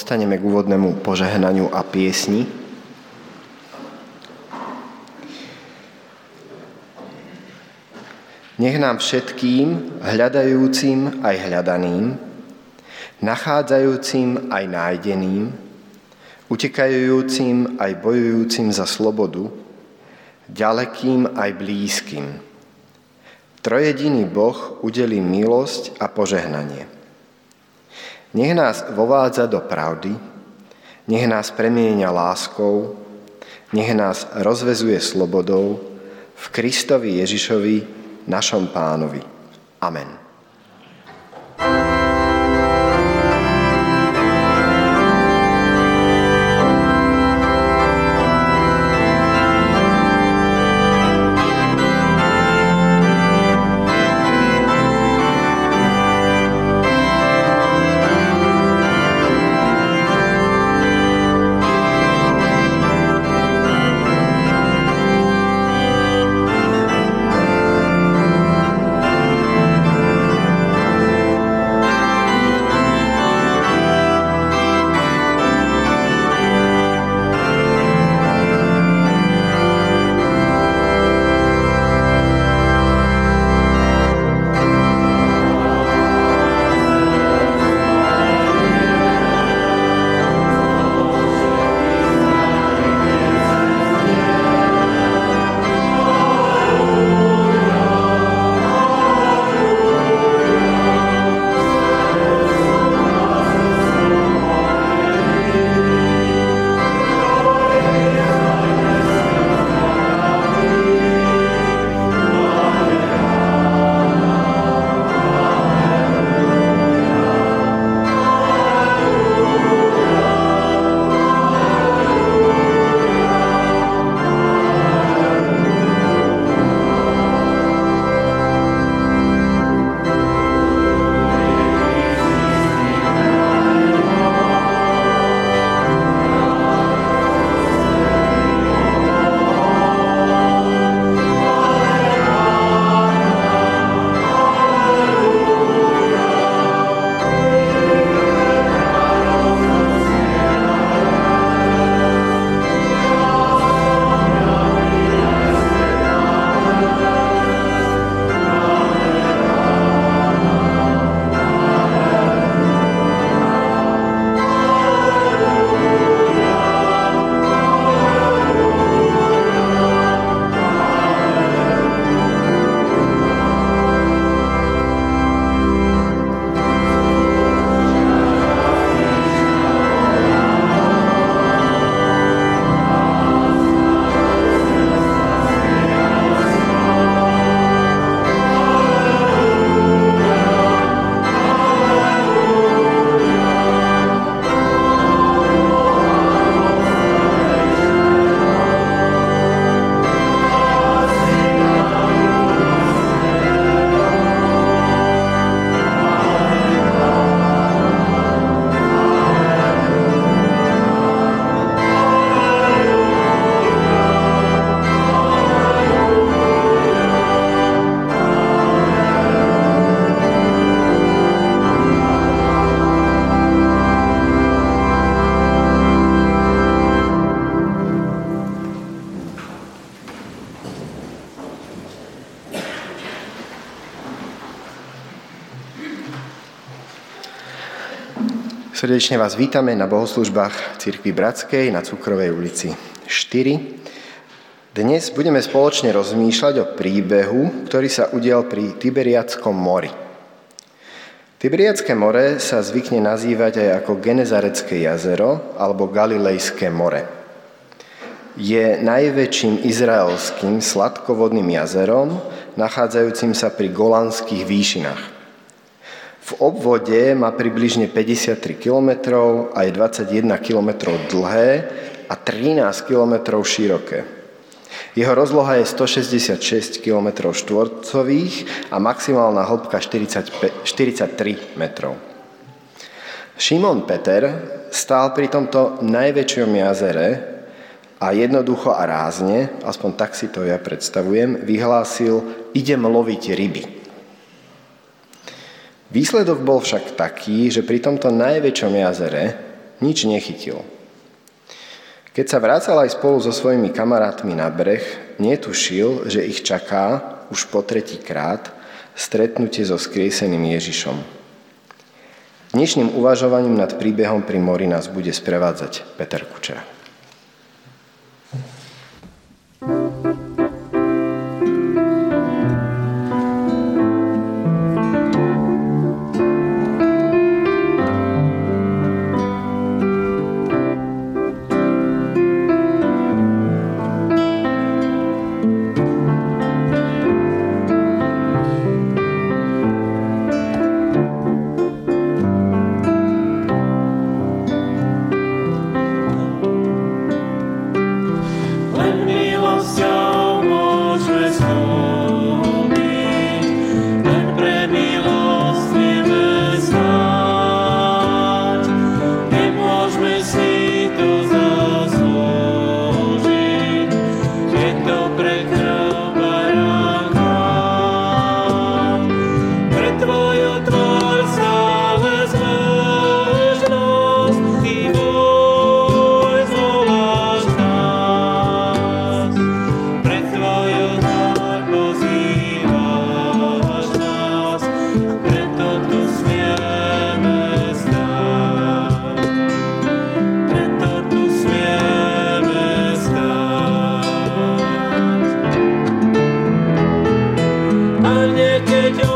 Povstaneme k úvodnému požehnaniu a piesni. Nech nám všetkým, hľadajúcim aj hľadaným, nachádzajúcim aj nájdeným, utekajúcim aj bojujúcim za slobodu, ďalekým aj blízkym. Trojediný Boh udelí milosť a požehnanie. Nech nás vovádza do pravdy, nech nás premieňa láskou, nech nás rozvezuje slobodou v Kristovi Ježišovi, našom pánovi. Amen. Srdečne vás vítame na bohoslužbách Cirkvi Bratskej na Cukrovej ulici 4. Dnes budeme spoločne rozmýšľať o príbehu, ktorý sa udial pri Tiberiackom mori. Tiberiacké more sa zvykne nazývať aj ako Genezarecké jazero alebo Galilejské more. Je najväčším izraelským sladkovodným jazerom, nachádzajúcim sa pri Golanských výšinách. Obvode má približne 53 km a je 21 km dlhé a 13 km široké. Jeho rozloha je 166 km štvorcových a maximálna hĺbka 45, 43 metrov. Šimon Peter stál pri tomto najväčšom jazere a jednoducho a rázne, aspoň tak si to ja predstavujem, vyhlásil, idem loviť ryby. Výsledok bol však taký, že pri tomto najväčšom jazere nič nechytil. Keď sa vracal aj spolu so svojimi kamarátmi na breh, netušil, že ich čaká už po tretí krát stretnutie so skrieseným Ježišom. Dnešným uvažovaním nad príbehom pri mori nás bude sprevádzať Peter Kučera. the door.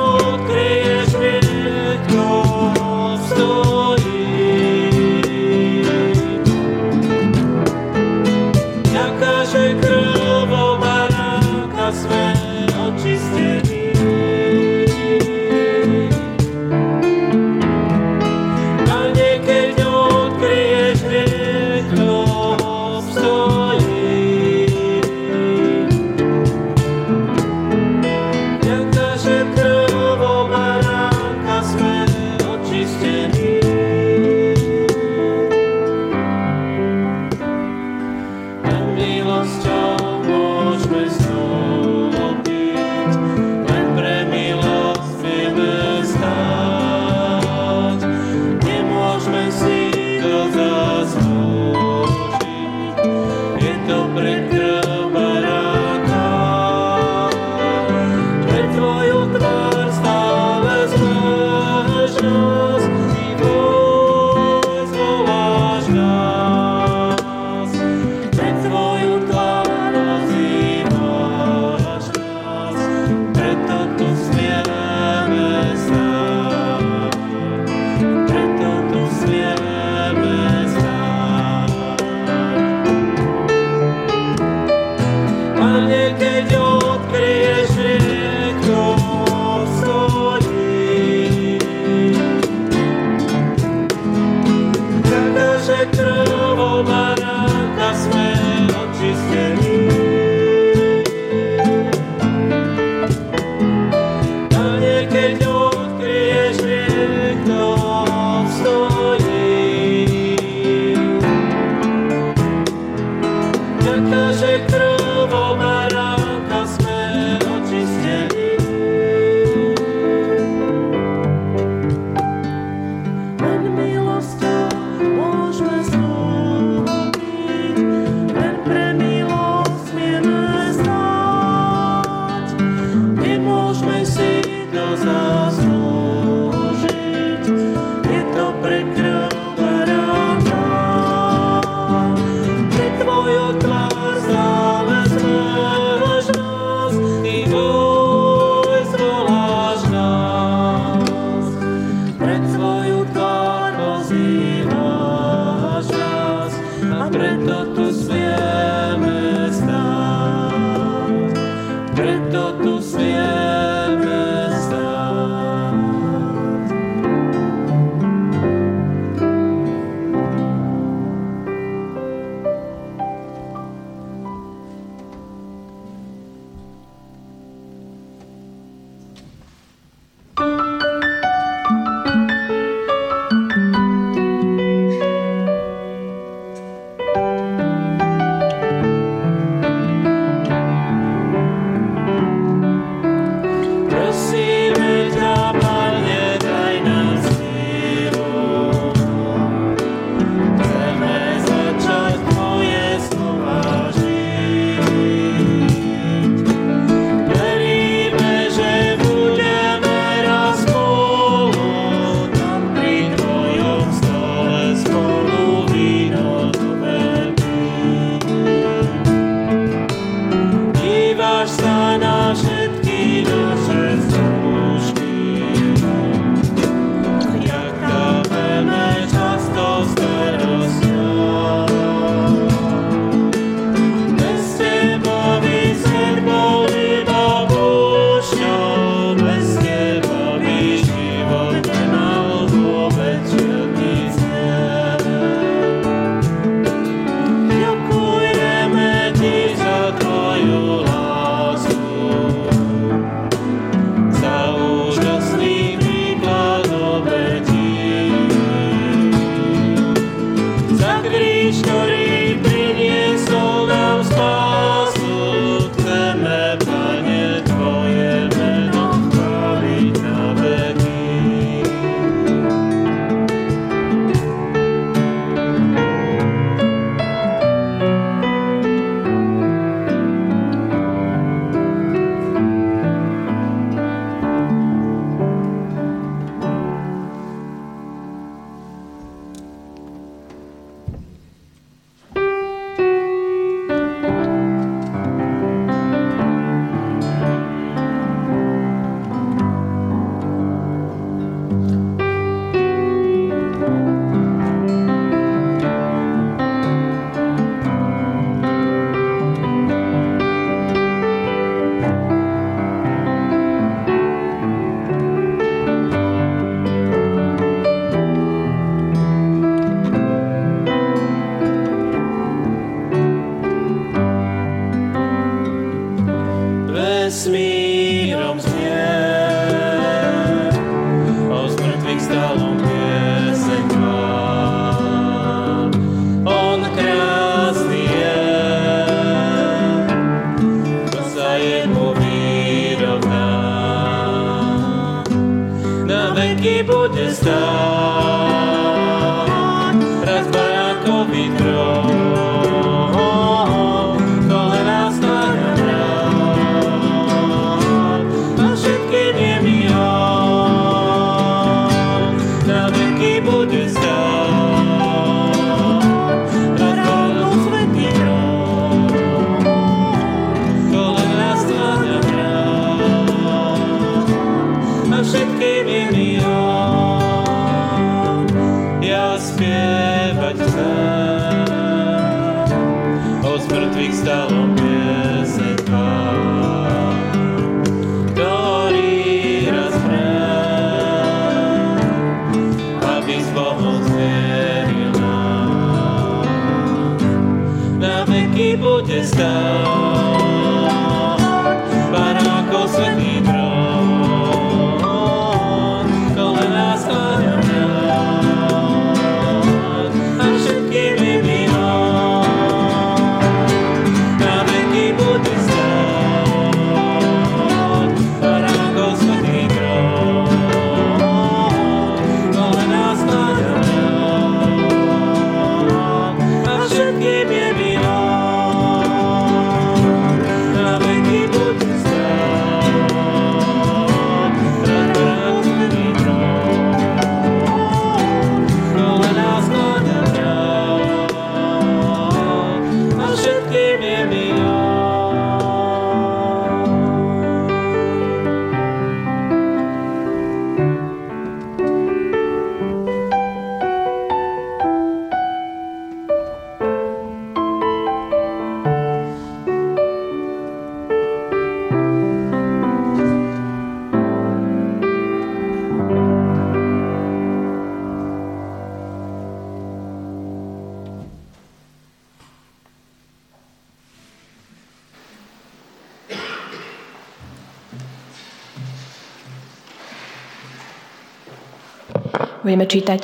Budeme čítať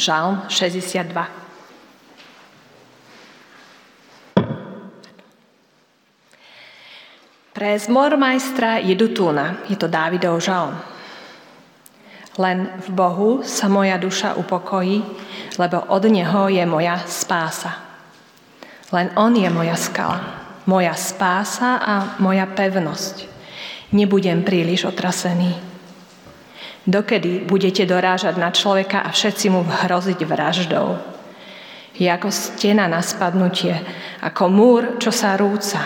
Žalm 62. Pre zmormajstra Jedutúna, je to Dávidov žalm. Len v Bohu sa moja duša upokojí, lebo od Neho je moja spása. Len On je moja skala, moja spása a moja pevnosť. Nebudem príliš otrasený. Dokedy budete dorážať na človeka a všetci mu hroziť vraždou? Je ako stena na spadnutie, ako múr, čo sa rúca.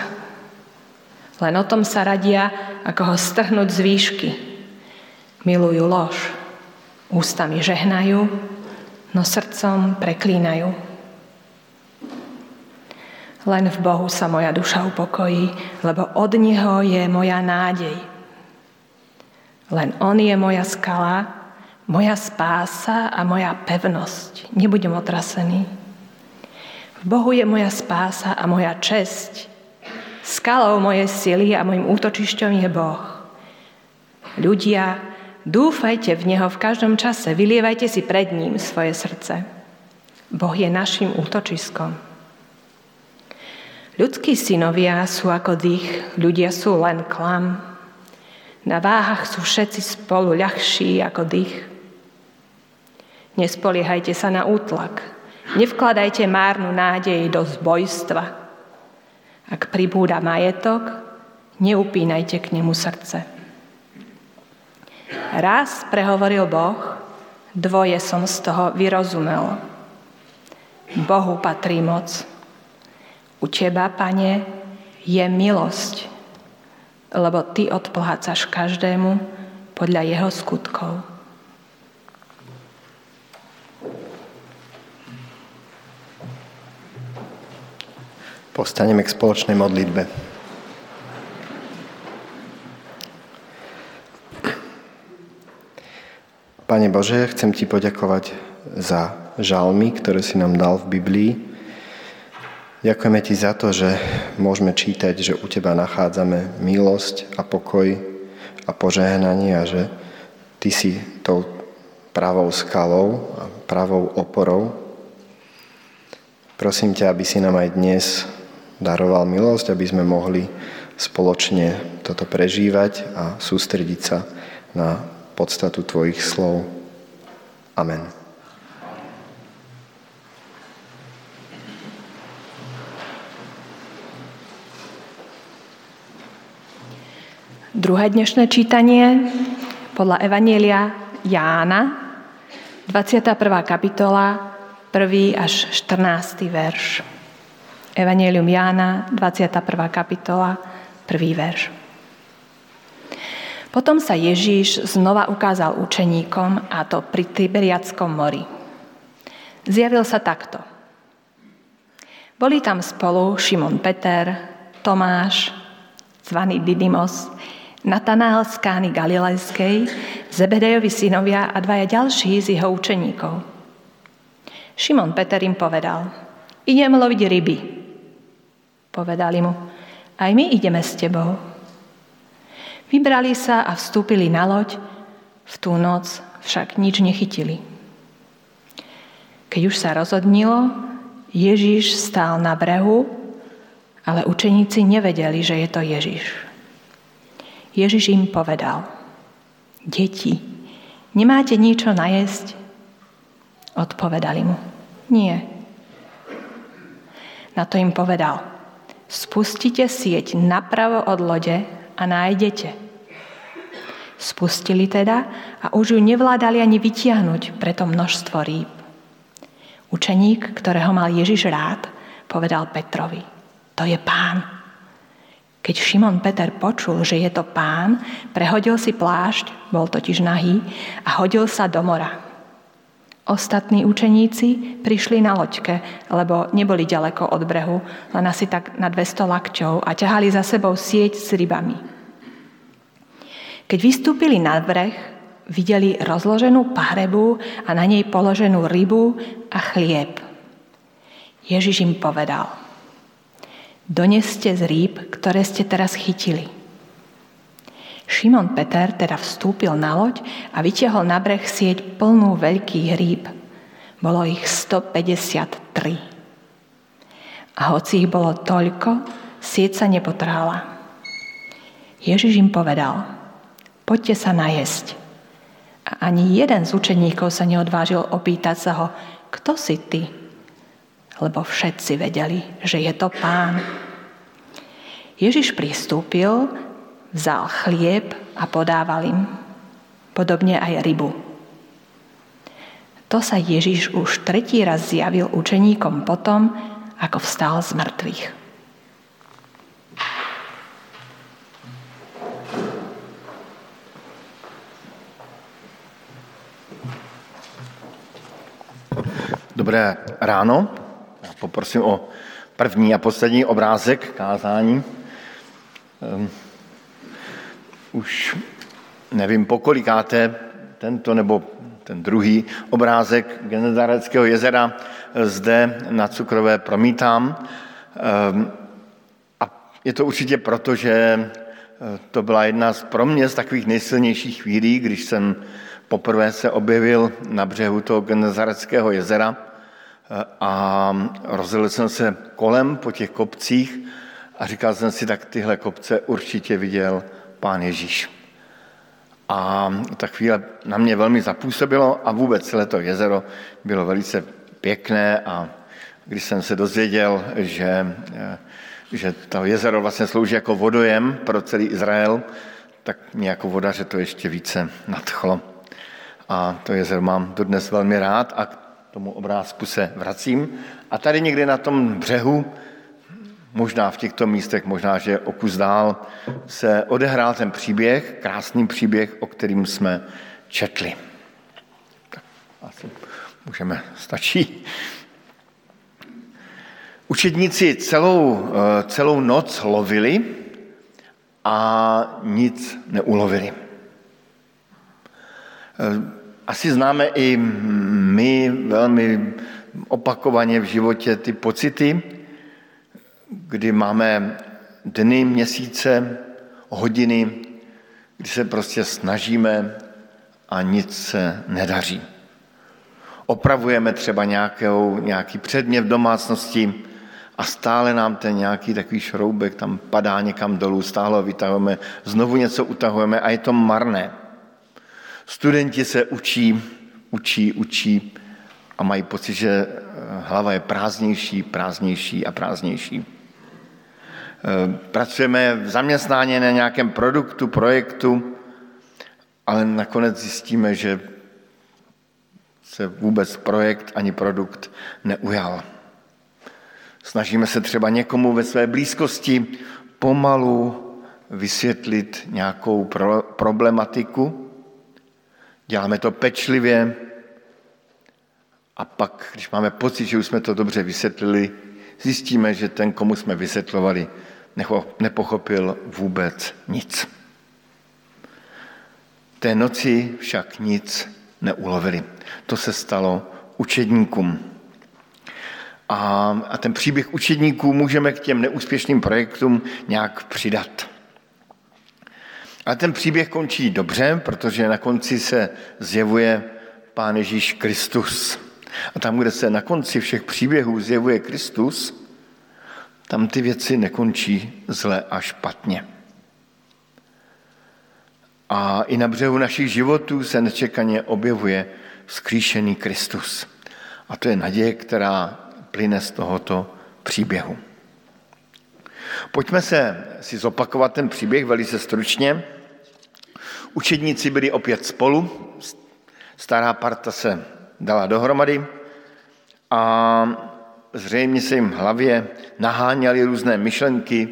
Len o tom sa radia, ako ho strhnúť z výšky. Milujú lož, ústami žehnajú, no srdcom preklínajú. Len v Bohu sa moja duša upokojí, lebo od Neho je moja nádej. Len On je moja skala, moja spása a moja pevnosť. Nebudem otrasený. V Bohu je moja spása a moja česť. Skalou mojej sily a mojim útočišťom je Boh. Ľudia, dúfajte v Neho v každom čase, vylievajte si pred ním svoje srdce. Boh je našim útočiskom. Ľudskí synovia sú ako dých, ľudia sú len klam. Na váhach sú všetci spolu ľahší ako dých. Nespoliehajte sa na útlak. Nevkladajte márnu nádej do zbojstva. Ak pribúda majetok, neupínajte k nemu srdce. Raz prehovoril Boh, dvoje som z toho vyrozumel. Bohu patrí moc. U teba, pane, je milosť, lebo ty odplácaš každému podľa jeho skutkov. Postaneme k spoločnej modlitbe. Pane Bože, chcem Ti poďakovať za žalmy, ktoré si nám dal v Biblii. Ďakujeme Ti za to, že môžeme čítať, že u Teba nachádzame milosť a pokoj a požehnanie a že Ty si tou pravou skalou a pravou oporou. Prosím ťa, aby si nám aj dnes daroval milosť, aby sme mohli spoločne toto prežívať a sústrediť sa na podstatu Tvojich slov. Amen. Druhé dnešné čítanie podľa Evanielia Jána, 21. kapitola, 1. až 14. verš. Evangelium Jána, 21. kapitola, 1. verš. Potom sa Ježíš znova ukázal učeníkom, a to pri Tiberiackom mori. Zjavil sa takto. Boli tam spolu Šimon Peter, Tomáš, zvaný Didymos, Natanael z Kány Galilejskej, Zebedejovi synovia a dvaja ďalší z jeho učeníkov. Šimon Peter im povedal, idem loviť ryby. Povedali mu, aj my ideme s tebou. Vybrali sa a vstúpili na loď, v tú noc však nič nechytili. Keď už sa rozhodnilo, Ježíš stál na brehu, ale učeníci nevedeli, že je to Ježíš. Ježiš im povedal, deti, nemáte ničo najesť? Odpovedali mu, nie. Na to im povedal, spustite sieť napravo od lode a nájdete. Spustili teda a už ju nevládali ani vytiahnuť, preto množstvo rýb. Učeník, ktorého mal Ježiš rád, povedal Petrovi, to je pán. Keď Šimon Peter počul, že je to pán, prehodil si plášť, bol totiž nahý, a hodil sa do mora. Ostatní učeníci prišli na loďke, lebo neboli ďaleko od brehu, len asi tak na 200 lakťov a ťahali za sebou sieť s rybami. Keď vystúpili na breh, videli rozloženú párebu a na nej položenú rybu a chlieb. Ježiš im povedal – Doneste z rýb, ktoré ste teraz chytili. Šimon Peter teda vstúpil na loď a vytiahol na breh sieť plnú veľkých rýb. Bolo ich 153. A hoci ich bolo toľko, sieť sa nepotrhala. Ježiš im povedal, poďte sa najesť. A ani jeden z učeníkov sa neodvážil opýtať sa ho, kto si ty? Lebo všetci vedeli, že je to pán. Ježiš pristúpil, vzal chlieb a podával im. Podobne aj rybu. To sa Ježiš už tretí raz zjavil učeníkom potom, ako vstal z mŕtvych. Dobré ráno poprosím o první a poslední obrázek kázání. Um, už nevím, pokolikáte tento nebo ten druhý obrázek Genezareckého jezera zde na Cukrové promítám. Um, a je to určitě proto, že eh, to byla jedna z pro mě z takových nejsilnějších chvílí, když jsem poprvé se objevil na břehu toho Genezareckého jezera a rozdělil jsem se kolem po těch kopcích a říkal jsem si, tak tyhle kopce určitě viděl pán Ježíš. A ta chvíle na mě velmi zapůsobilo a vůbec celé to jezero bylo velice pěkné a když jsem se dozvěděl, že, že to jezero vlastně slouží jako vodojem pro celý Izrael, tak mě jako vodaře to ještě více nadchlo. A to jezero mám dodnes velmi rád a tomu obrázku se vracím. A tady někde na tom břehu možná v těchto místech, možná, že o kus dál, se odehrál ten příběh, krásný příběh, o kterým jsme četli. Tak asi můžeme, stačí. Učedníci celou, eh, celou noc lovili a nic neulovili. Asi známe i my velmi opakovaně v životě ty pocity, kdy máme dny, měsíce, hodiny, kdy se prostě snažíme a nic se nedaří. Opravujeme třeba nějakou, nějaký předmět v domácnosti a stále nám ten nějaký takový šroubek tam padá někam dolů, stále ho vytahujeme, znovu něco utahujeme a je to marné. Studenti se učí, učí, učí a mají pocit, že hlava je prázdnější, prázdnější a prázdnější. Eh, pracujeme v zaměstnání na nějakém produktu, projektu, ale nakonec zjistíme, že se vůbec projekt ani produkt neujal. Snažíme se třeba někomu ve své blízkosti pomalu vysvětlit nějakou pro, problematiku. Děláme to pečlivě a pak, když máme pocit, že už jsme to dobře vysvětlili, zjistíme, že ten, komu jsme vysvětlovali, nepochopil vůbec nic. Té noci však nic neulovili. To se stalo učedníkům. A, a ten příběh učedníků můžeme k těm neúspěšným projektům nějak přidat. A ten příběh končí dobře, protože na konci se zjevuje Pán Ježíš Kristus. A tam, kde se na konci všech příběhů zjevuje Kristus, tam ty věci nekončí zle a špatně. A i na břehu našich životů se nečekaně objevuje vzkříšený Kristus. A to je naděje, která plyne z tohoto příběhu. Pojďme se si zopakovat ten příběh velice stručně. Učedníci byli opět spolu, stará parta se dala dohromady a zřejmě se jim v hlavě naháněly různé myšlenky,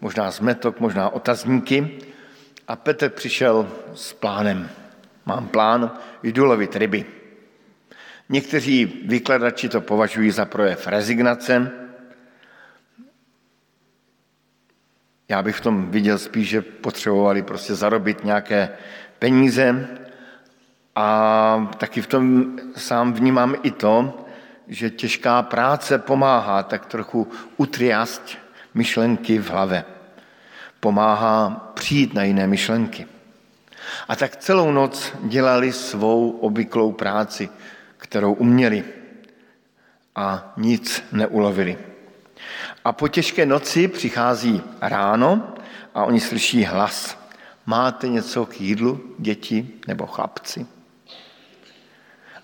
možná zmetok, možná otazníky. A Petr přišel s plánem. Mám plán, jdu lovit ryby. Někteří vykladači to považují za projev rezignace. Já bych v tom viděl spíš, že potřebovali prostě zarobit nějaké peníze. A taky v tom sám vnímám i to, že těžká práce pomáhá tak trochu utriast myšlenky v hlavě. Pomáhá přijít na jiné myšlenky. A tak celou noc dělali svou obvyklou práci, kterou uměli a nic neulovili. A po těžké noci přichází ráno a oni slyší hlas. Máte něco k jídlu, děti nebo chlapci?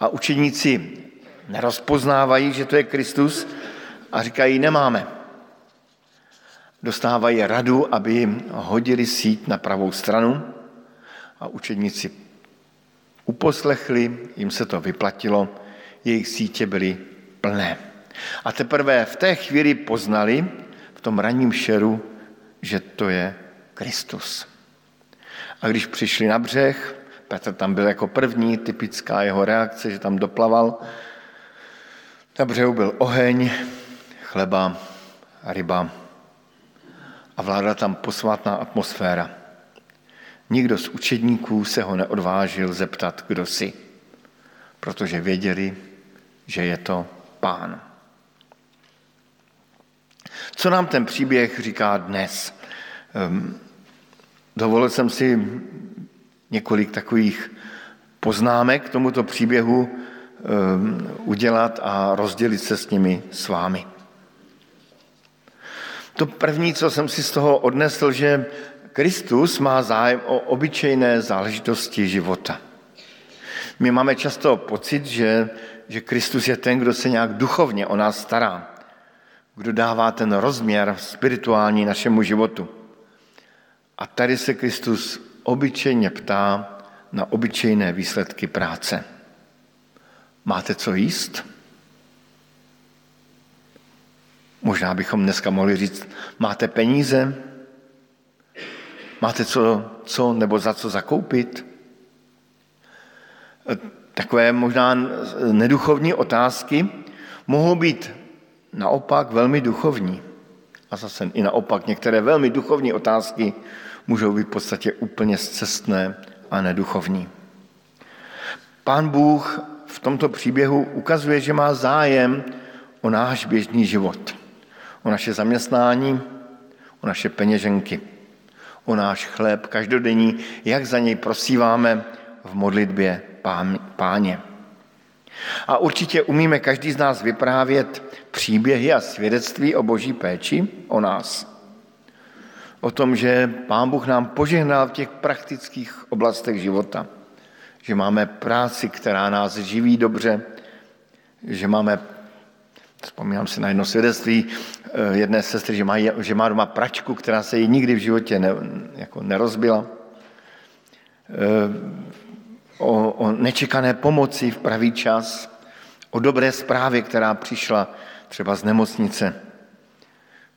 A učeníci nerozpoznávají, že to je Kristus a říkají, nemáme. Dostávají radu, aby jim hodili síť na pravou stranu a učedníci uposlechli, jim se to vyplatilo, jejich sítě byly plné. A teprve v té chvíli poznali, v tom ranním šeru, že to je Kristus. A když přišli na břeh, Petr tam byl jako první, typická jeho reakce, že tam doplaval, na břehu byl oheň, chleba, ryba a vládla tam posvátná atmosféra. Nikdo z učedníků se ho neodvážil zeptat, kdo jsi, protože věděli, že je to pán. Co nám ten příběh říká dnes? Ehm, dovolil jsem si několik takových poznámek k tomuto příběhu udělat a rozdělit se s nimi s vámi. To první, co jsem si z toho odnesl, že Kristus má zájem o obyčejné záležitosti života. My máme často pocit, že, že Kristus je ten, kdo se nějak duchovně o nás stará, kdo dává ten rozměr spirituální našemu životu. A tady se Kristus obyčejně ptá na obyčejné výsledky práce. Máte co jíst? Možná bychom dneska mohli říct, máte peníze? Máte co, co nebo za co zakoupit? Takové možná neduchovní otázky mohou být naopak velmi duchovní. A zase i naopak některé velmi duchovní otázky můžou být v podstatě úplně zcestné a neduchovní. Pán Bůh v tomto příběhu ukazuje, že má zájem o náš běžný život, o naše zaměstnání, o naše peněženky, o náš chléb každodenní, jak za něj prosíváme v modlitbě páně. A určitě umíme každý z nás vyprávět příběhy a svědectví o boží péči o nás. O tom, že Pán Bůh nám požehnal v těch praktických oblastech života. Že máme práci, která nás živí dobře, že máme, vzpomínám si na jedno svědectví eh, jedné sestry, že má, že má doma pračku, která se jí nikdy v životě ne, jako nerozbila. Eh, o, o nečekané pomoci v pravý čas, o dobré zprávě, která přišla třeba z nemocnice.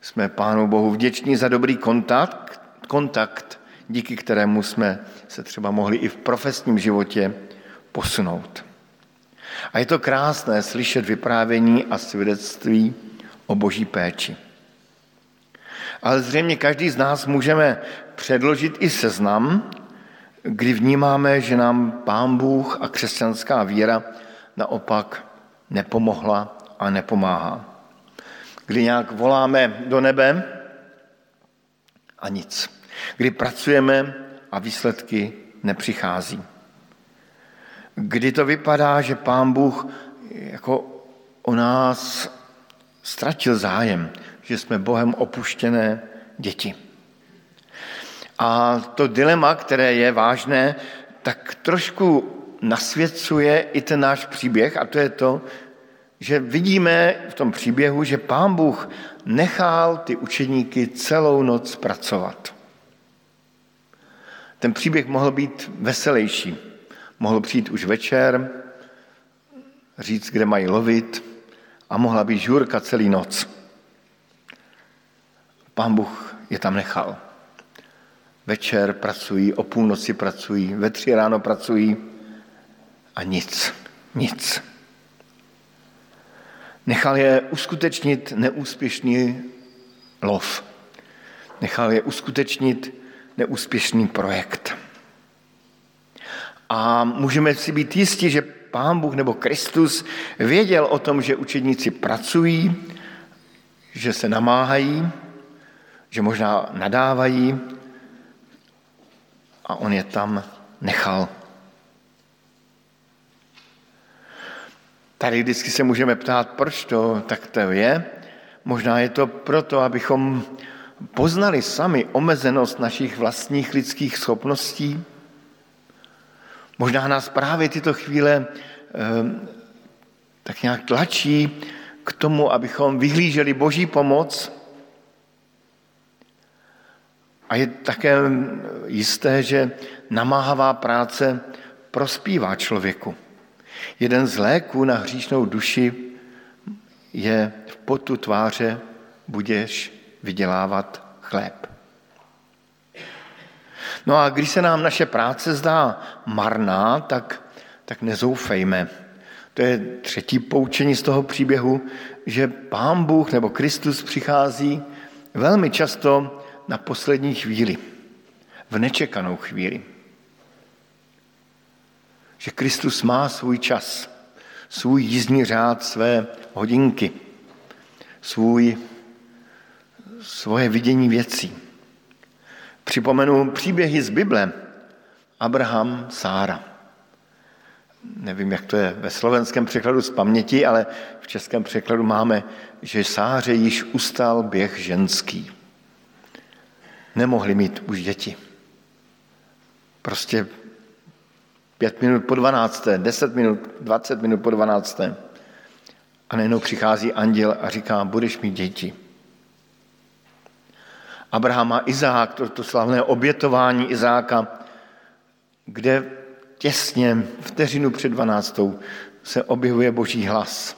Jsme Pánu Bohu vděční za dobrý kontakt, kontakt, díky kterému jsme se třeba mohli i v profesním životě posunout. A je to krásné slyšet vyprávění a svědectví o boží péči. Ale zřejmě každý z nás můžeme předložit i seznam kdy vnímáme, že nám Pán Bůh a křesťanská víra naopak nepomohla a nepomáhá. Kdy nějak voláme do nebe a nic. Kdy pracujeme a výsledky nepřichází. Kdy to vypadá, že Pán Bůh jako o nás ztratil zájem, že jsme Bohem opuštěné děti. A to dilema, které je vážné, tak trošku nasvěcuje i ten náš příběh a to je to, že vidíme v tom příběhu, že pán Bůh nechal ty učeníky celou noc pracovat. Ten příběh mohl být veselější. Mohl přijít už večer, říct, kde mají lovit a mohla být žurka celý noc. Pán Bůh je tam nechal večer pracují, o půlnoci pracují, ve tři ráno pracují a nic, nic. Nechal je uskutečnit neúspěšný lov. Nechal je uskutečnit neúspěšný projekt. A můžeme si být jistí, že Pán Bůh nebo Kristus věděl o tom, že učedníci pracují, že se namáhají, že možná nadávají, a on je tam nechal. Tady vždycky se můžeme ptát, proč to tak to je. Možná je to proto, abychom poznali sami omezenost našich vlastních lidských schopností. Možná nás právě tyto chvíle eh, tak nějak tlačí k tomu, abychom vyhlíželi boží pomoc a je také jisté, že namáhavá práce prospívá člověku. Jeden z léků na hříšnou duši je v potu tváře budeš vydělávat chléb. No a když se nám naše práce zdá marná, tak, tak nezoufejme. To je třetí poučení z toho příběhu, že Pán Bůh nebo Kristus přichází velmi často na poslední chvíli, v nečekanou chvíli. Že Kristus má svůj čas, svůj jízdní řád, své hodinky, svůj, svoje vidění věcí. Připomenu příběhy z Bible. Abraham, Sára. nevím, jak to je ve slovenském překladu z paměti, ale v českém překladu máme, že Sáře již ustal běh ženský. Nemohli mít už děti. Prostě pět minut po dvanácté, deset minut, dvacet minut po dvanácté. A najednou přichází anděl a říká, budeš mít děti. Abraham a Izák, to, to slavné obětování Izáka, kde těsně vteřinu před dvanáctou se objevuje boží hlas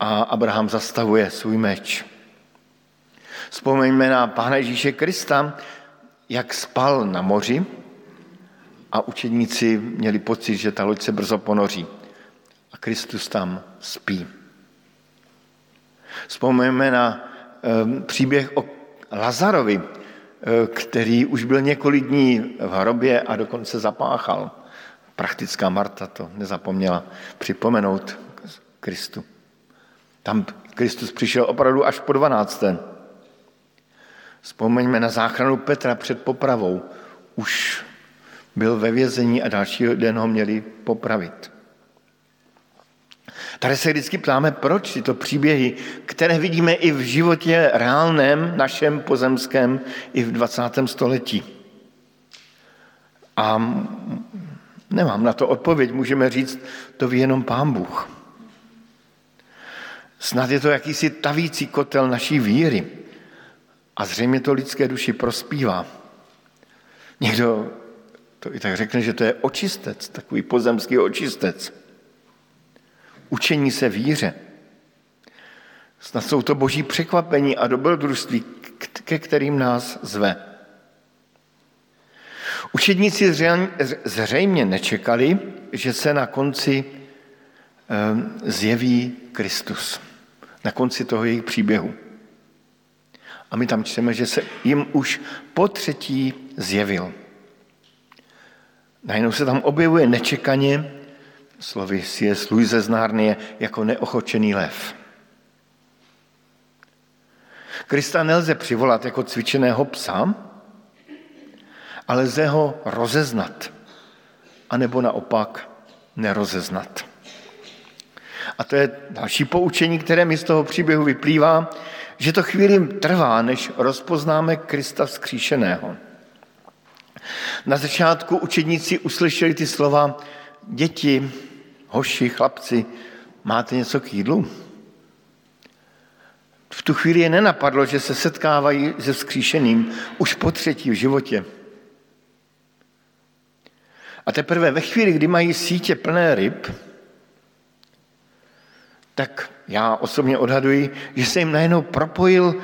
a Abraham zastavuje svůj meč. Vzpomeňme na Pána Ježíše Krista, jak spal na moři a učedníci měli pocit, že ta loď se brzo ponoří. A Kristus tam spí. Vzpomeňme na um, příběh o Lazarovi, eh, který už byl několik dní v hrobě a dokonce zapáchal. Praktická Marta to nezapomněla připomenout Kristu. Tam Kristus přišel opravdu až po 12. Vzpomeňme na záchranu Petra před popravou. Už byl ve vězení a další den ho měli popravit. Tady se vždycky ptáme, proč tyto příběhy, které vidíme i v životě reálném, našem pozemském, i v 20. století. A nemám na to odpověď, můžeme říct, to ví jenom Pán Bůh. Snad je to jakýsi tavící kotel naší víry. A zřejmě to lidské duši prospívá. Někdo to i tak řekne, že to je očistec, takový pozemský očistec učení se víře. Snad jsou to boží překvapení a dobrodružství, ke kterým nás zve. Učedníci zřejmě nečekali, že se na konci ehm, zjeví Kristus. Na konci toho jejich příběhu. A my tam čteme, že se jim už po třetí zjevil. Najednou se tam objevuje nečekaně slovy C.S. Louise z Nárnie, jako neochočený lev. Krista nelze přivolat jako cvičeného psa, ale lze ho rozeznat, anebo naopak nerozeznat. A to je další poučení, které mi z toho příběhu vyplývá, že to chvíli trvá, než rozpoznáme Krista vzkříšeného. Na začátku učedníci uslyšeli ty slova, děti, hoši, chlapci, máte něco k jídlu? V tu chvíli je nenapadlo, že se setkávají se vzkříšeným už po třetí v životě. A teprve ve chvíli, kdy mají sítě plné ryb, tak já osobně odhaduji, že se jim najednou propojil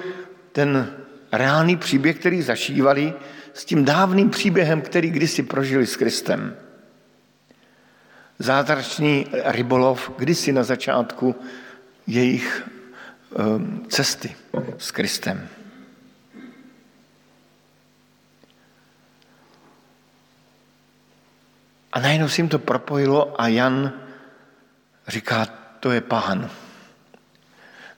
ten reálný příběh, který zašívali, s tím dávným příběhem, který kdysi prožili s Kristem zázračný rybolov kdysi na začátku jejich ehm, cesty s Kristem. A najednou si jim to propojilo a Jan říká, to je pán.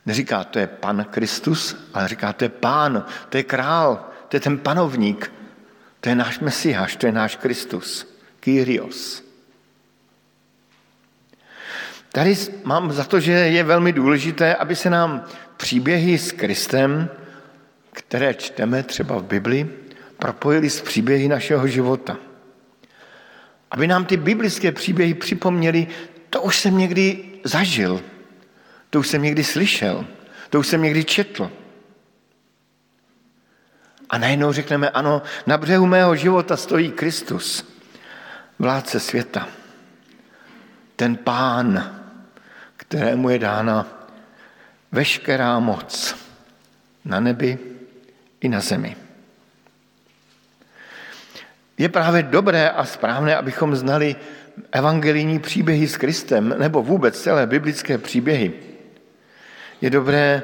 Neříká, to je pan Kristus, ale říká, to je pán, to je král, to je ten panovník, to je náš Mesiáš, to je náš Kristus, Kyrios. Tady mám za to, že je velmi důležité, aby se nám příběhy s Kristem, které čteme třeba v Bibli, propojily s příběhy našeho života. Aby nám ty biblické příběhy připomněly, to už jsem někdy zažil, to už jsem někdy slyšel, to už jsem někdy četl. A najednou řekneme, ano, na břehu mého života stojí Kristus, vládce světa, ten pán, kterému je dána veškerá moc na nebi i na zemi. Je právě dobré a správné, abychom znali evangelijní příběhy s Kristem, nebo vůbec celé biblické příběhy. Je dobré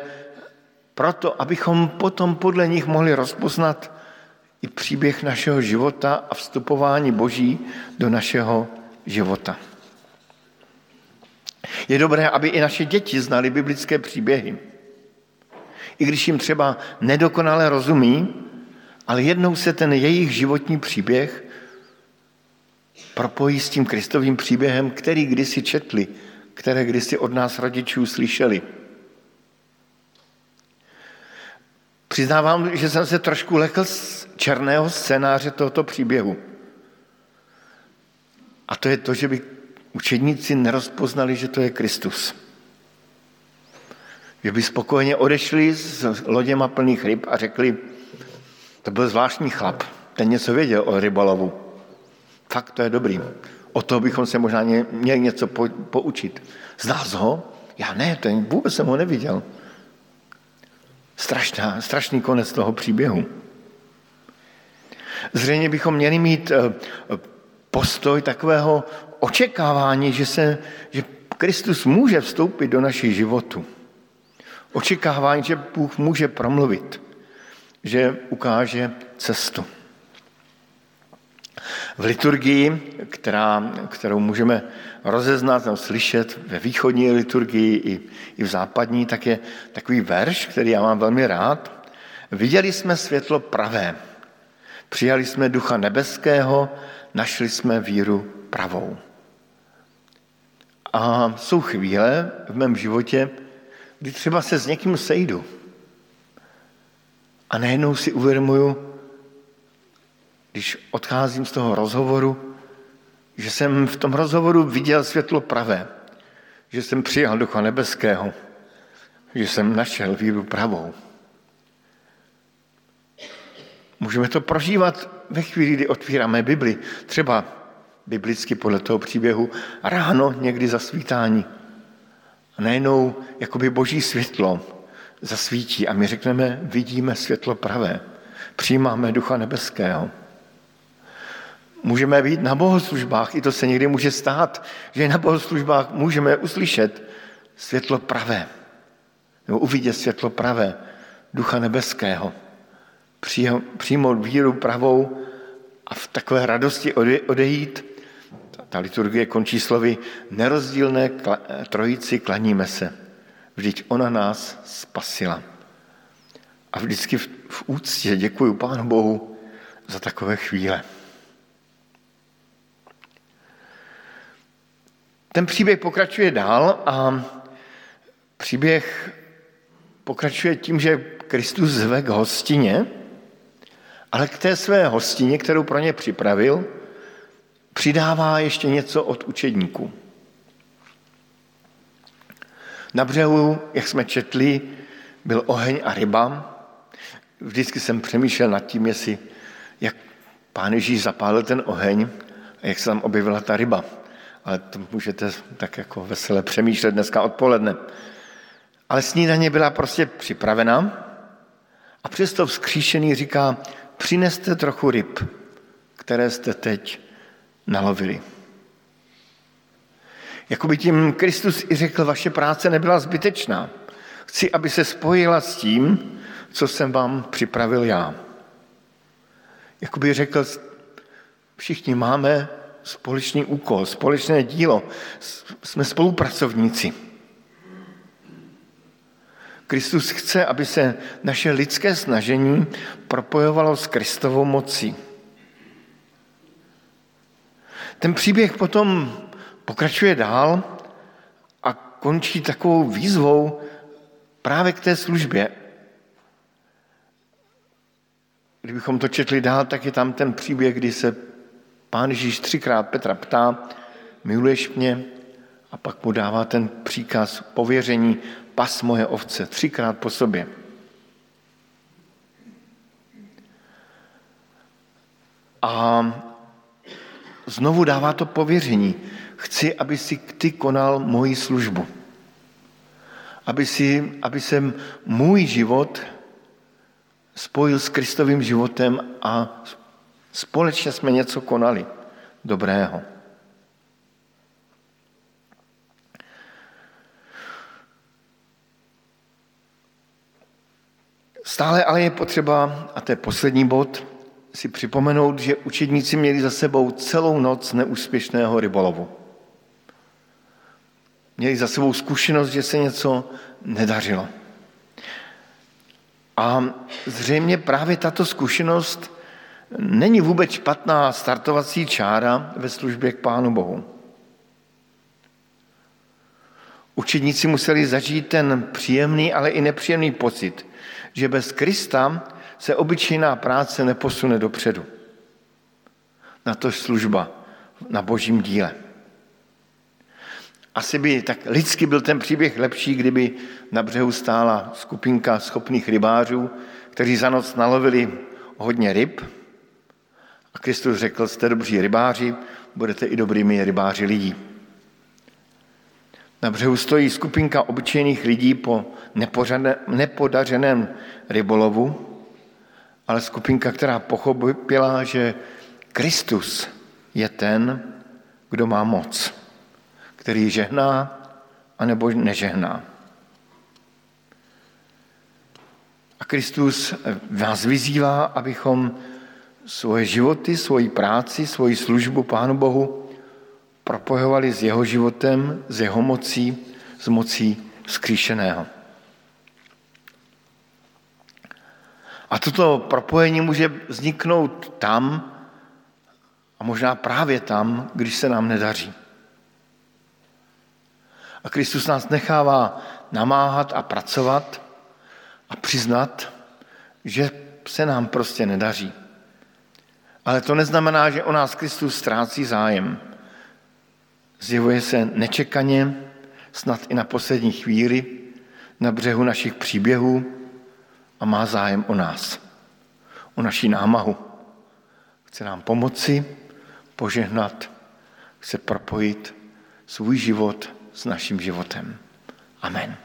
proto, abychom potom podle nich mohli rozpoznat i příběh našeho života a vstupování Boží do našeho života. Je dobré, aby i naše děti znali biblické příběhy. I když jim třeba nedokonale rozumí, ale jednou se ten jejich životní příběh propojí s tím Kristovým příběhem, který kdysi četli, které kdysi od nás rodičů slyšeli. Přiznávám, že jsem se trošku lekl z černého scénáře tohoto příběhu. A to je to, že by učedníci nerozpoznali, že to je Kristus. Že by spokojeně odešli s loděma plných ryb a řekli, to byl zvláštní chlap, ten něco věděl o rybalovu. Fakt to je dobrý. O toho bychom se možná měli něco poučit. Znal ho? Já ne, ten vůbec jsem ho neviděl. Strašná, strašný konec toho příběhu. Zřejmě bychom měli mít eh, postoj takového očekávání, že, se, že Kristus může vstoupit do našich životů. Očekávání, že Bůh může promluvit, že ukáže cestu. V liturgii, která, kterou můžeme rozeznat nebo slyšet ve východní liturgii i, i v západní, tak je takový verš, který já mám velmi rád. Viděli jsme světlo pravé, přijali jsme ducha nebeského, našli jsme víru pravou. A jsou chvíle v mém životě, kdy třeba se s někým sejdu a najednou si uvědomuju, když odcházím z toho rozhovoru, že jsem v tom rozhovoru viděl světlo pravé, že jsem přijal Ducha Nebeského, že jsem našel víru pravou. Můžeme to prožívat ve chvíli, kdy otvíráme Bibli. Třeba biblicky podle toho příběhu ráno někdy za svítání. A najednou jakoby boží světlo zasvítí a my řekneme, vidíme světlo pravé. Přijímáme Ducha Nebeského. Můžeme být na bohoslužbách, i to se někdy může stát, že na bohoslužbách můžeme uslyšet světlo pravé, nebo uvidět světlo pravé, ducha nebeského, přijmout víru pravou a v takové radosti odejít. Ta liturgie končí slovy nerozdílné trojici klaníme se. Vždyť ona nás spasila. A vždycky v úctě děkuji Pánu Bohu za takové chvíle. Ten příběh pokračuje dál a příběh pokračuje tím, že Kristus zve k hostině, ale k té své hostině, kterou pro ně připravil, přidává ještě něco od učedníků. Na břehu, jak jsme četli, byl oheň a ryba. Vždycky jsem přemýšlel nad tím, jestli, jak pán Ježíš zapálil ten oheň a jak se tam objevila ta ryba ale to můžete tak jako veselé přemýšlet dneska odpoledne. Ale snídaně byla prostě připravena a přesto vzkříšený říká, přineste trochu ryb, které jste teď nalovili. Jakoby tím Kristus i řekl, vaše práce nebyla zbytečná. Chci, aby se spojila s tím, co jsem vám připravil já. Jakoby řekl, všichni máme společný úkol, společné dílo. Jsme spolupracovníci. Kristus chce, aby se naše lidské snažení propojovalo s Kristovou mocí. Ten příběh potom pokračuje dál a končí takovou výzvou právě k té službě. Kdybychom to četli dál, tak je tam ten příběh, kdy se Pán Ježíš třikrát Petra ptá, miluješ mě? A pak mu dává ten příkaz pověření, pas moje ovce, třikrát po sobě. A znovu dává to pověření. Chci, aby si ty konal moji službu. Aby, si, aby se můj život spojil s Kristovým životem a Společně jsme něco konali dobrého. Stále ale je potřeba, a to je poslední bod, si připomenout, že učedníci měli za sebou celou noc neúspěšného rybolovu. Měli za sebou zkušenost, že se něco nedařilo. A zřejmě právě tato zkušenost není vůbec špatná startovací čára ve službě k Pánu Bohu. Učedníci museli zažít ten příjemný, ale i nepříjemný pocit, že bez Krista se obyčejná práce neposune dopředu. Na to služba na božím díle. Asi by tak lidsky byl ten příběh lepší, kdyby na břehu stála skupinka schopných rybářů, kteří za noc nalovili hodně ryb. A Kristus řekl, jste dobří rybáři, budete i dobrými rybáři lidí. Na břehu stojí skupinka obyčejných lidí po nepodařeném rybolovu, ale skupinka, která pochopila, že Kristus je ten, kdo má moc, který žehná anebo nežehná. A Kristus vás vyzývá, abychom svoje životy, svoji práci, svoji službu Pánu Bohu propojovali s jeho životem, s jeho mocí, s mocí skříšeného. A toto propojení může vzniknout tam, a možná právě tam, když se nám nedaří. A Kristus nás nechává namáhat a pracovat a přiznat, že se nám prostě nedaří. Ale to neznamená, že o nás Kristus ztrácí zájem. Zjevuje se nečekaně, snad i na poslední chvíli, na břehu našich příběhů a má zájem o nás, o naší námahu. Chce nám pomoci, požehnat, chce propojit svůj život s naším životem. Amen.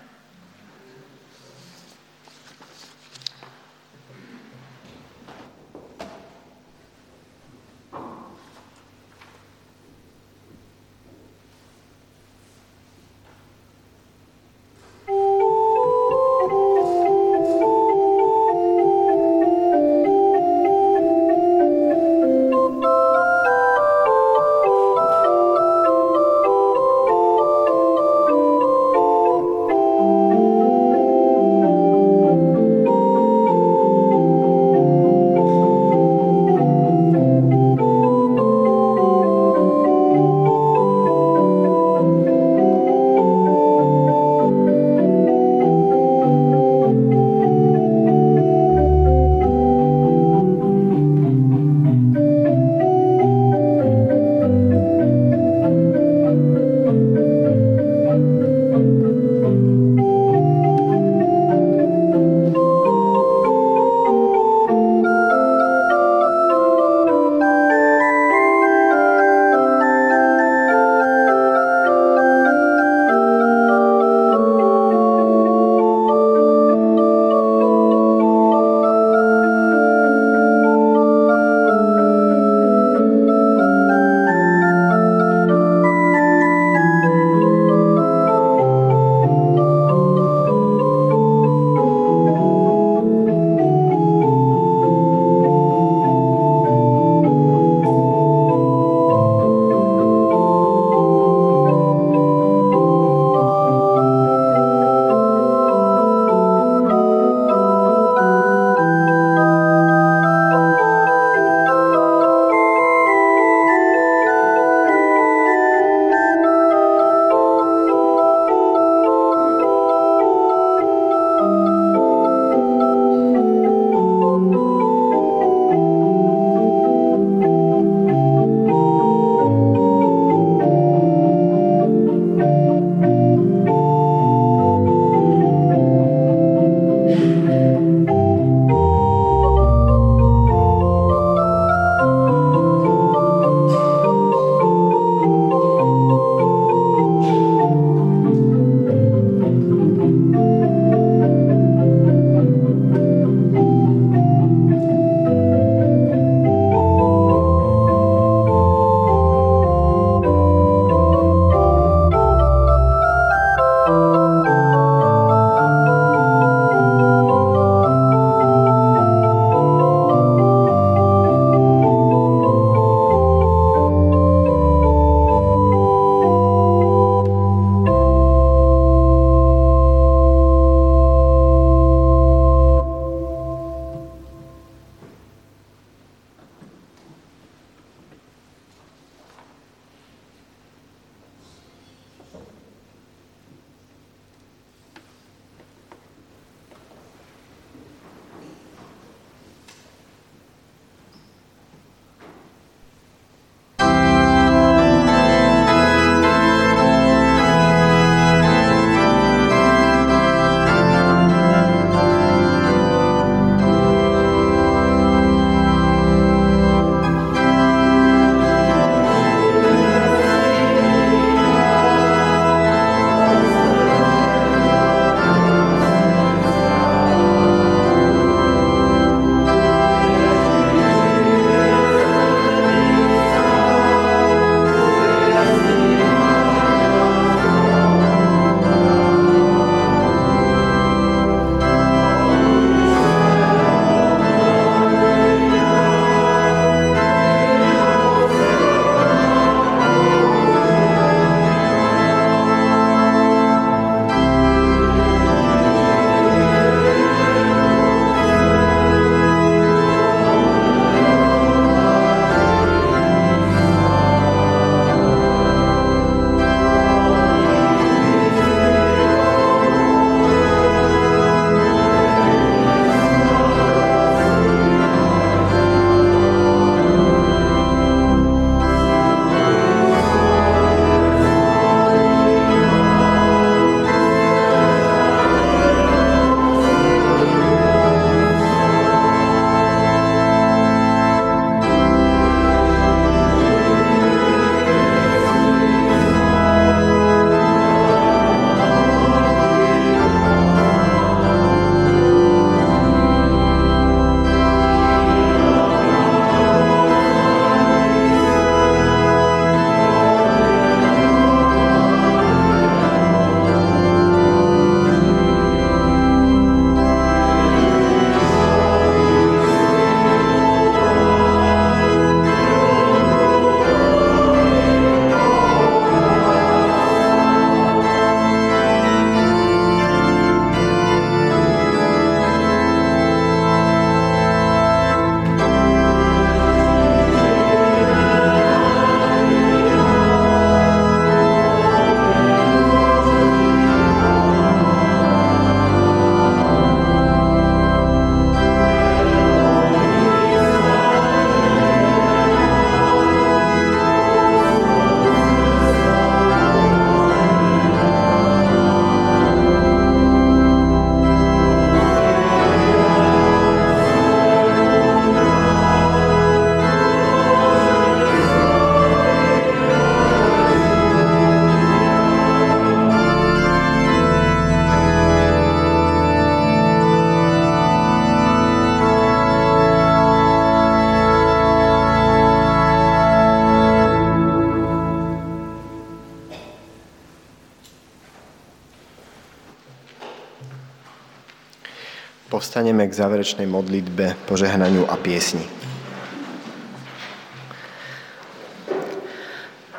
Povstaneme k záverečnej modlitbe, požehnaniu a piesni.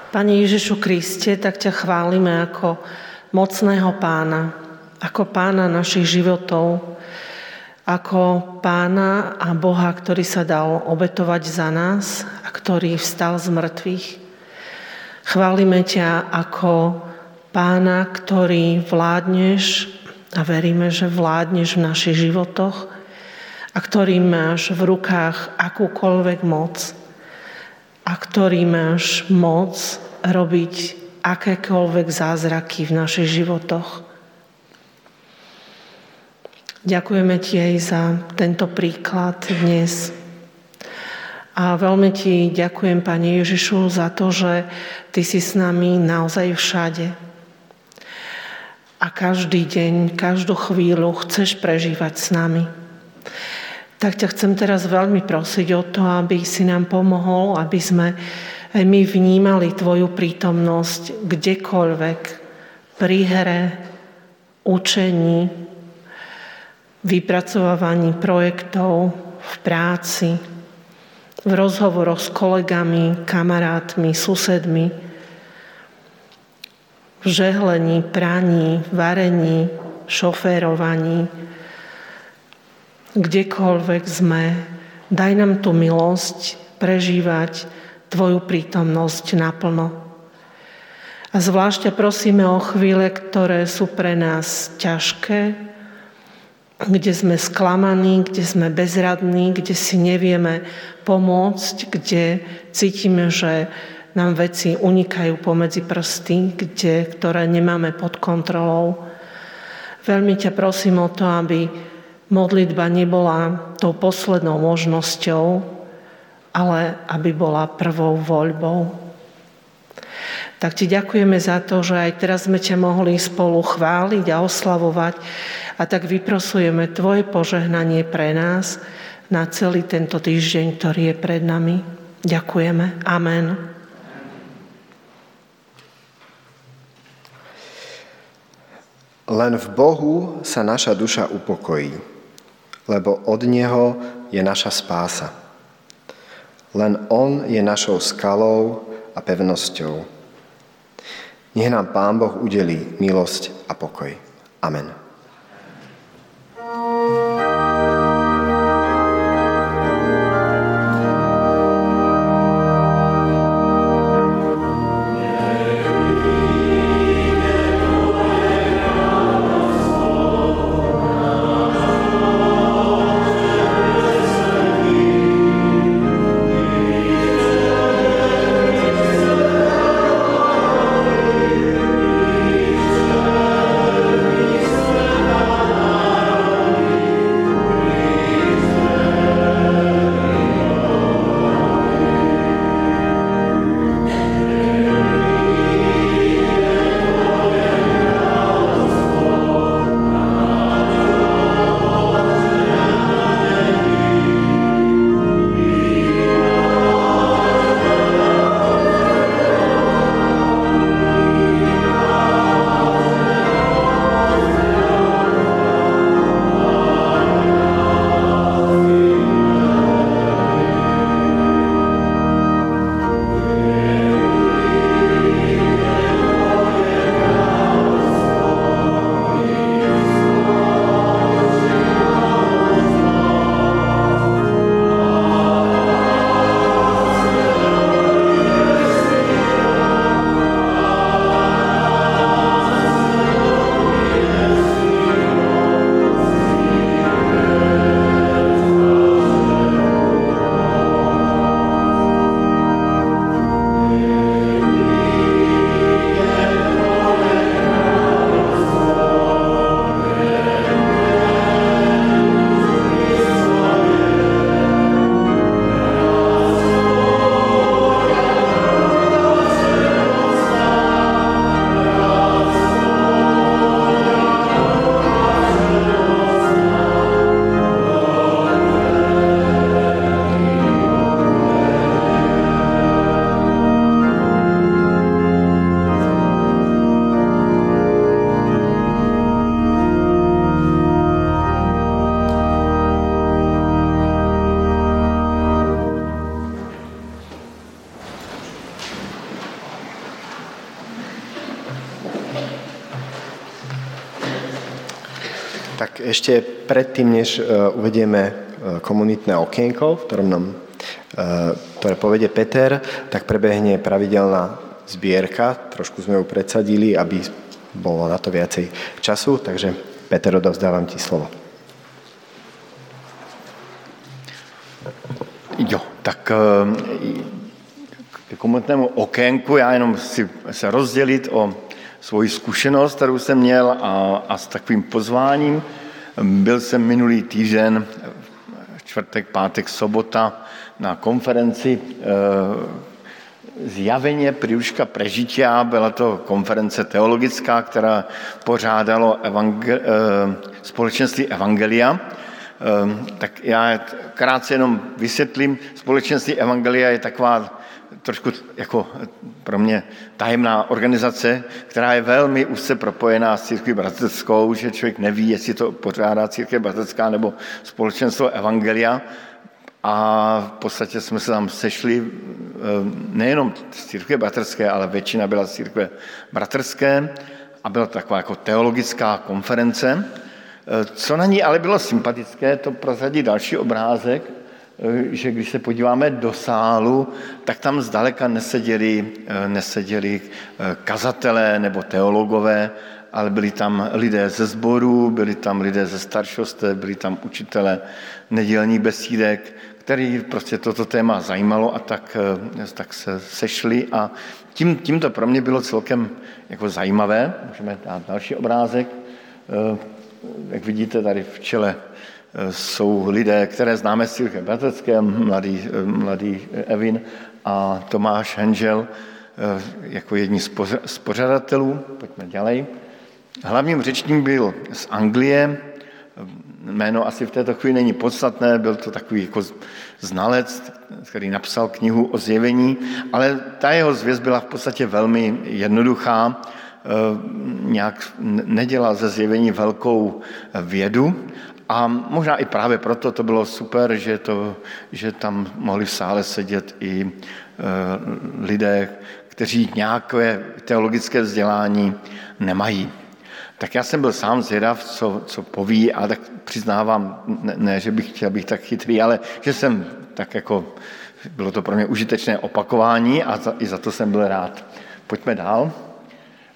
Pane Ježišu Kriste, tak ťa chválime ako mocného pána, ako pána našich životov, ako pána a Boha, ktorý sa dal obetovať za nás a ktorý vstal z mŕtvych. Chválime ťa ako pána, ktorý vládneš a veríme, že vládneš v našich životoch a ktorý máš v rukách akúkoľvek moc a ktorý máš moc robiť akékoľvek zázraky v našich životoch. Ďakujeme ti aj za tento príklad dnes. A veľmi ti ďakujem, Pane Ježišu, za to, že Ty si s nami naozaj všade a každý deň, každú chvíľu chceš prežívať s nami. Tak ťa chcem teraz veľmi prosiť o to, aby si nám pomohol, aby sme aj my vnímali Tvoju prítomnosť kdekoľvek, pri hre, učení, vypracovávaní projektov, v práci, v rozhovoroch s kolegami, kamarátmi, susedmi, žehlení, praní, varení, šoférovaní, kdekoľvek sme, daj nám tú milosť prežívať Tvoju prítomnosť naplno. A zvlášť prosíme o chvíle, ktoré sú pre nás ťažké, kde sme sklamaní, kde sme bezradní, kde si nevieme pomôcť, kde cítime, že nám veci unikajú pomedzi prsty, kde, ktoré nemáme pod kontrolou. Veľmi ťa prosím o to, aby modlitba nebola tou poslednou možnosťou, ale aby bola prvou voľbou. Tak ti ďakujeme za to, že aj teraz sme ťa mohli spolu chváliť a oslavovať a tak vyprosujeme Tvoje požehnanie pre nás na celý tento týždeň, ktorý je pred nami. Ďakujeme. Amen. Len v Bohu sa naša duša upokojí, lebo od Neho je naša spása. Len On je našou skalou a pevnosťou. Nech nám Pán Boh udelí milosť a pokoj. Amen. Ešte predtým, než uvedieme komunitné okienko, v ktorom nám, ktoré povede Peter, tak prebehne pravidelná zbierka. Trošku sme ju predsadili, aby bolo na to viacej času, takže Peter, odovzdávam ti slovo. Jo, tak k komunitnému okénku já jenom si se rozdělit o svoji zkušenost, kterou jsem měl a, a s takovým pozváním. Byl jsem minulý týden, čtvrtek, pátek, sobota, na konferenci zjaveně Priuška Prežitia, byla to konference teologická, která pořádalo evangel, společenství Evangelia. Tak já krátce jenom vysvětlím. Společenství Evangelia je taková trošku jako pro mě tajemná organizace, která je velmi úzce propojená s církví bratrskou, že člověk neví, jestli to pořádá církev bratrská nebo společenstvo Evangelia. A v podstatě jsme se tam sešli eh, nejenom z církve bratrské, ale většina byla z církve bratrské a byla taková jako teologická konference. Eh, co na ní ale bylo sympatické, to prozradí další obrázek, že když se podíváme do sálu, tak tam zdaleka neseděli, neseděli kazatelé nebo teologové, ale byli tam lidé ze sboru, byli tam lidé ze staršoste, byli tam učitele nedělní besídek, který prostě toto téma zajímalo a tak, eh, tak se sešli a tím, tím to pro mě bylo celkem jako zajímavé. Můžeme dát další obrázek. Eh, jak vidíte, tady v čele eh, jsou lidé, které známe z církve bratrské, mladý, mladý Evin a Tomáš Henžel jako jedni z pořadatelů. Pojďme dělej. Hlavním řečním byl z Anglie, jméno asi v této chvíli není podstatné, byl to takový jako znalec, který napsal knihu o zjevení, ale ta jeho zvěst byla v podstatě velmi jednoduchá, eh, nějak nedělal ze zjevení velkou vědu a možná i právě proto to bylo super, že, to, že tam mohli v sále sedět i eh, lidé, kteří nějaké teologické vzdělání nemají. Tak já jsem byl sám zvědav, co, co poví, a tak přiznávám, ne, ne, že bych chtěl být tak chytrý, ale že jsem tak jako, bylo to pro mě užitečné opakování a za, i za to jsem byl rád. Pojďme dál.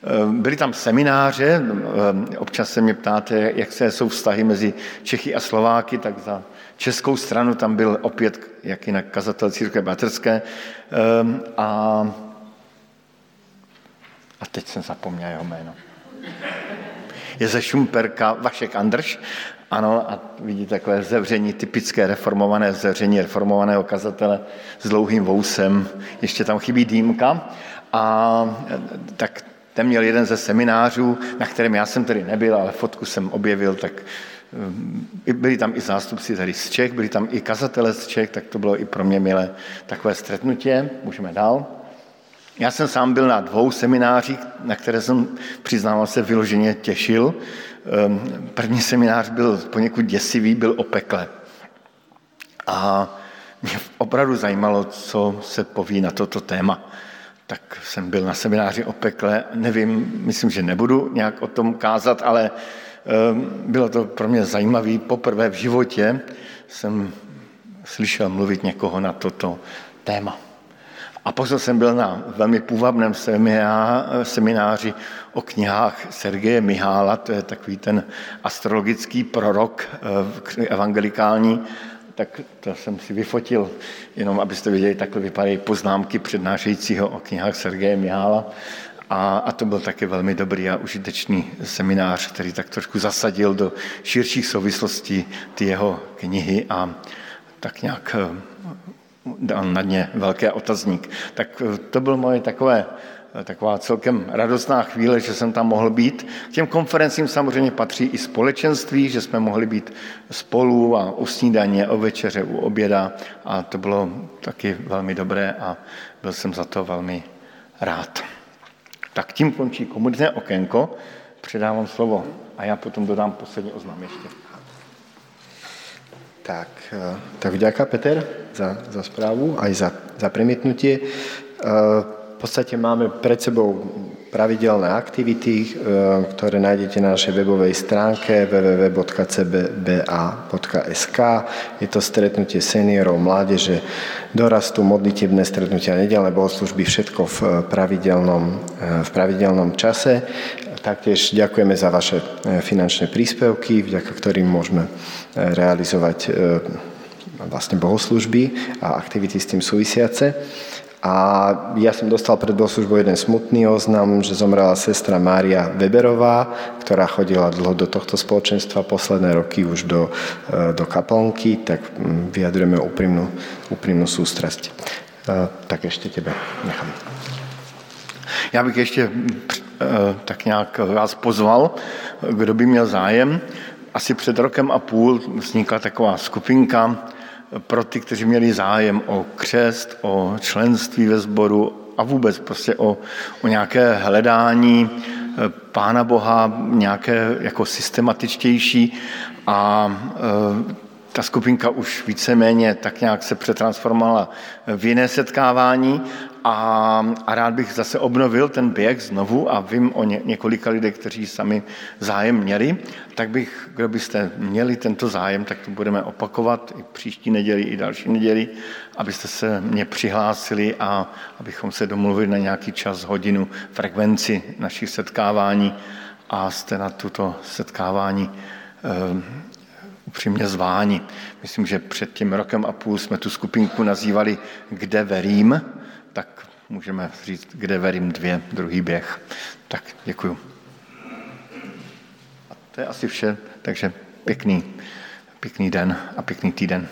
Ehm, byly tam semináře, ehm, občas se mě ptáte, jak se jsou vztahy mezi Čechy a Slováky, tak za českou stranu tam byl opět, jak jinak kazatel církve baterské. Ehm, a, a teď jsem zapomněl jeho jméno je ze Šumperka Vašek Andrš. Ano, a vidíte takové zevření, typické reformované zevření reformovaného kazatele s dlouhým vousem. Ještě tam chybí dýmka. A tak ten měl jeden ze seminářů, na kterém já jsem tedy nebyl, ale fotku jsem objevil, tak eh, byli tam i zástupci tady z Čech, byli tam i kazatele z Čech, tak to bylo i pro mě milé takové stretnutí. Můžeme dál. Já jsem sám byl na dvou seminářích, na které jsem, přiznával se, vyloženě těšil. Ehm, první seminář byl poněkud děsivý, byl o pekle. A mě opravdu zajímalo, co se poví na toto téma. Tak jsem byl na semináři o pekle, nevím, myslím, že nebudu nějak o tom kázat, ale ehm, bylo to pro mě zajímavé. Poprvé v životě jsem slyšel mluvit někoho na toto téma. A potom jsem byl na velmi půvabném semináři o knihách Sergeje Mihála, to je takový ten astrologický prorok eh, evangelikální, tak to jsem si vyfotil, jenom abyste viděli, takhle vypadají poznámky přednášejícího o knihách Sergeje Mihála. A, a to byl taky velmi dobrý a užitečný seminář, který tak trošku zasadil do širších souvislostí ty jeho knihy a tak nějak eh, dal na ně velký otazník. Tak eh, to bylo moje takové, taková celkem radostná chvíle, že jsem tam mohl být. K těm konferencím samozřejmě patří i společenství, že jsme mohli být spolu a u snídaně, o večeře, u oběda a to bylo taky velmi dobré a byl jsem za to velmi rád. Tak tím končí komunitné okénko. Předávám slovo a já potom dodám poslední oznam ještě. Tak, eh, tak vďaka Peter za, za správu, aj za, za premietnutie. Eh, podstate máme pred sebou pravidelné aktivity, e, ktoré nájdete na našej webovej stránke www.cbba.sk. Je to stretnutie seniorov, mládeže, dorastu, modlitebné stretnutia, nedelné bohoslužby, všetko v pravidelnom, v pravidelnom čase. Taktiež ďakujeme za vaše finančné príspevky, vďaka ktorým môžeme realizovať vlastne bohoslužby a aktivity s tým súvisiace. A ja som dostal pred bohoslužbou jeden smutný oznam, že zomrela sestra Mária Weberová, ktorá chodila dlho do tohto spoločenstva, posledné roky už do, e, do kaplnky, tak mm, vyjadrujeme úprimnú, úprimnú sústrasť. E, tak ešte tebe nechám. Já bych ještě e, tak nějak vás pozval, kdo by měl zájem. Asi před rokem a půl vznikla taková skupinka pro ty, kteří měli zájem o křest, o členství ve sboru a vůbec prostě o, o nějaké hledání eh, Pána Boha, nějaké jako systematičtější a eh, ta skupinka už víceméně tak nějak se přetransformovala v jiné setkávání a, a rád bych zase obnovil ten běh znovu a vím o ně, několika lidech, kteří sami zájem měli, tak bych, kdo byste měli tento zájem, tak to budeme opakovat i příští neděli, i další neděli, abyste se mě přihlásili a abychom se domluvili na nějaký čas, hodinu, frekvenci našich setkávání a jste na tuto setkávání eh, upřímně zváni. Myslím, že před tím rokem a půl jsme tu skupinku nazývali Kde verím, můžeme říct, kde verím dvě, druhý běh. Tak děkuju. A to je asi vše, takže pěkný, pěkný den a pěkný týden.